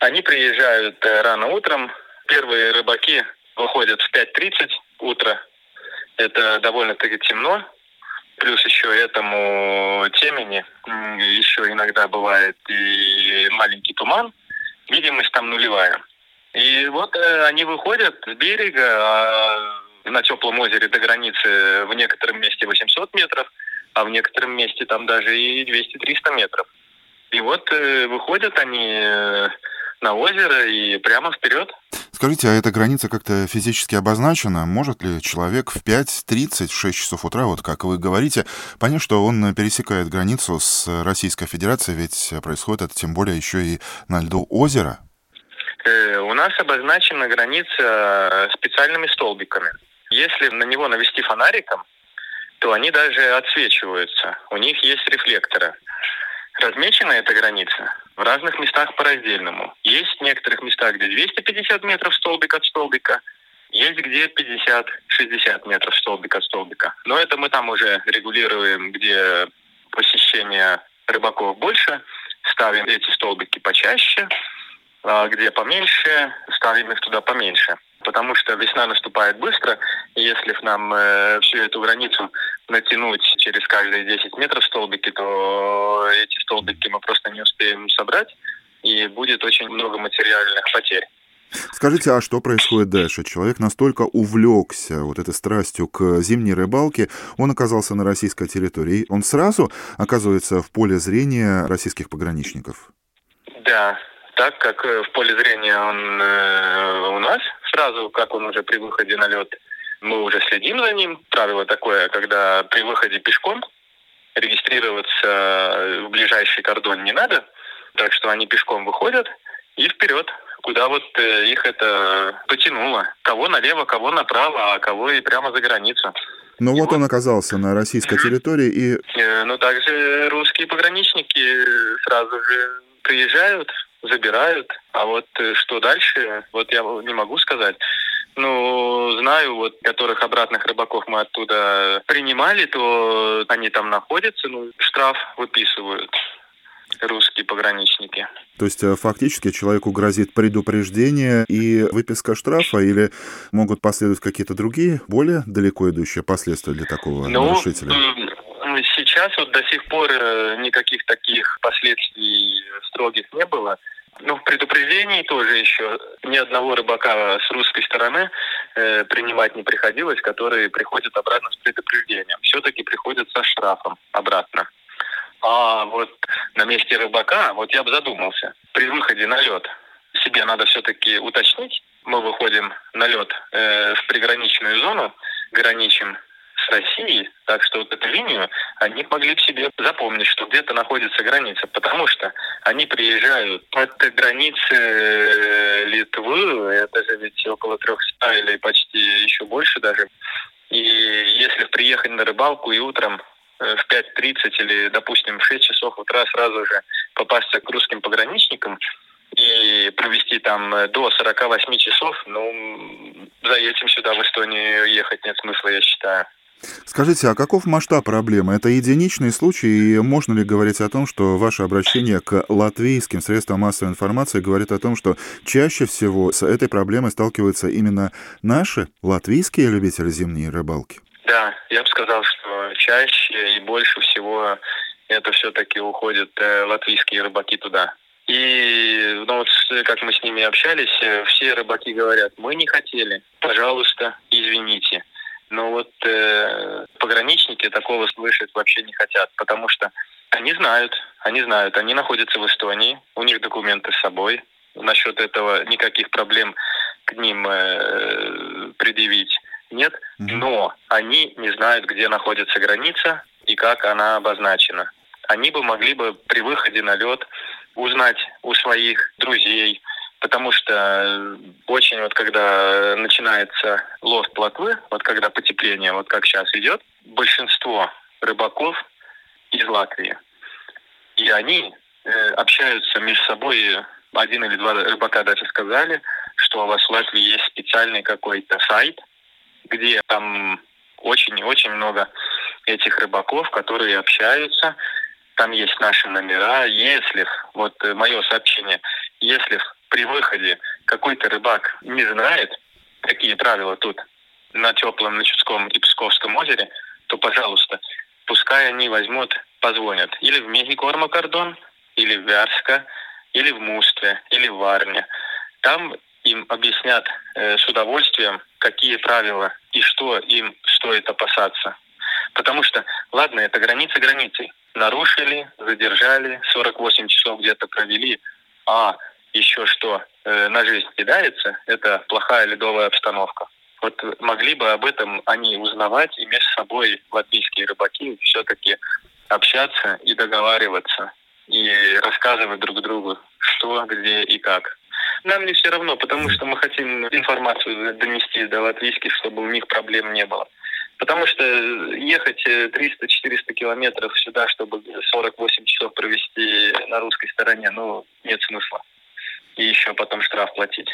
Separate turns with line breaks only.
Они приезжают э, рано утром. Первые рыбаки выходят в 5.30 утра. Это довольно-таки темно. Плюс еще этому темени еще иногда бывает и маленький туман. Видимость там нулевая. И вот э, они выходят с берега, а на теплом озере до границы в некотором месте 800 метров, а в некотором месте там даже и 200-300 метров. И вот э, выходят они на озеро и прямо вперед.
Скажите, а эта граница как-то физически обозначена? Может ли человек в 5.30, в 6 часов утра, вот как вы говорите, понять, что он пересекает границу с Российской Федерацией, ведь происходит это тем более еще и на льду озера?
Э, у нас обозначена граница специальными столбиками. Если на него навести фонариком, то они даже отсвечиваются. У них есть рефлекторы. Размечена эта граница в разных местах по-раздельному. Есть в некоторых местах, где 250 метров столбик от столбика, есть где 50-60 метров столбик от столбика. Но это мы там уже регулируем, где посещение рыбаков больше, ставим эти столбики почаще, а где поменьше, ставим их туда поменьше потому что весна наступает быстро, и если нам э, всю эту границу натянуть через каждые 10 метров столбики, то эти столбики мы просто не успеем собрать, и будет очень много материальных потерь.
Скажите, а что происходит дальше? Человек настолько увлекся вот этой страстью к зимней рыбалке, он оказался на российской территории, он сразу оказывается в поле зрения российских пограничников?
Да, так как э, в поле зрения он э, у нас, сразу, как он уже при выходе на лед, мы уже следим за ним. Правило такое, когда при выходе пешком регистрироваться в ближайший кордон не надо, так что они пешком выходят и вперед, куда вот э, их это потянуло. Кого налево, кого направо, а кого и прямо за границу.
Ну вот, вот он оказался на российской территории и...
Э, ну также русские пограничники сразу же приезжают, забирают. А вот э, что дальше, вот я не могу сказать. Ну, знаю, вот которых обратных рыбаков мы оттуда принимали, то они там находятся, ну, штраф выписывают русские пограничники.
То есть э, фактически человеку грозит предупреждение и выписка штрафа, или могут последовать какие-то другие, более далеко идущие последствия для такого ну, нарушителя?
Сейчас вот до сих пор э, никаких таких последствий строгих не было. Ну, в предупреждении тоже еще ни одного рыбака с русской стороны э, принимать не приходилось, которые приходят обратно с предупреждением. Все-таки приходят со штрафом обратно. А вот на месте рыбака, вот я бы задумался, при выходе на лед себе надо все-таки уточнить. Мы выходим на лед э, в приграничную зону, граничим Россией, так что вот эту линию они могли в себе запомнить, что где-то находится граница, потому что они приезжают от границы э, Литвы, это же ведь около 300 или почти еще больше даже. И если приехать на рыбалку и утром э, в 5.30 или, допустим, в 6 часов утра сразу же попасться к русским пограничникам и провести там э, до 48 часов, ну, за этим сюда в Эстонию ехать нет смысла, я считаю.
Скажите, а каков масштаб проблемы? Это единичный случай, и можно ли говорить о том, что ваше обращение к латвийским средствам массовой информации говорит о том, что чаще всего с этой проблемой сталкиваются именно наши латвийские любители зимней рыбалки?
Да, я бы сказал, что чаще и больше всего это все-таки уходят э, латвийские рыбаки туда. И ну, вот как мы с ними общались, э, все рыбаки говорят, мы не хотели, пожалуйста, извините. Но вот э, пограничники такого слышать вообще не хотят, потому что они знают, они знают, они находятся в Эстонии, у них документы с собой. Насчет этого никаких проблем к ним э, предъявить нет, но они не знают, где находится граница и как она обозначена. Они бы могли бы при выходе на лед узнать у своих друзей, потому что очень вот когда начинается лов плотвы, вот когда потепление, вот как сейчас идет, большинство рыбаков из Латвии, и они э, общаются между собой, один или два рыбака даже сказали, что у вас в Латвии есть специальный какой-то сайт, где там очень-очень много этих рыбаков, которые общаются, там есть наши номера. Если, вот мое сообщение, если при выходе какой-то рыбак не знает, какие правила тут на теплом, на Чудском и Псковском озере, то, пожалуйста, пускай они возьмут, позвонят или в Мегикорма кордон, или в Вярска, или в Мустве, или в Варне. Там им объяснят э, с удовольствием, какие правила и что им стоит опасаться. Потому что, ладно, это границы границей. Нарушили, задержали, 48 часов где-то провели, а еще что э, на жизнь кидается, это плохая ледовая обстановка. Вот могли бы об этом они узнавать и между собой латвийские рыбаки все-таки общаться и договариваться и рассказывать друг другу, что, где и как. Нам не все равно, потому что мы хотим информацию донести до латвийских, чтобы у них проблем не было. Потому что ехать 300-400 километров сюда, чтобы 48 часов провести на русской стороне, ну, нет смысла. И еще потом штраф платить.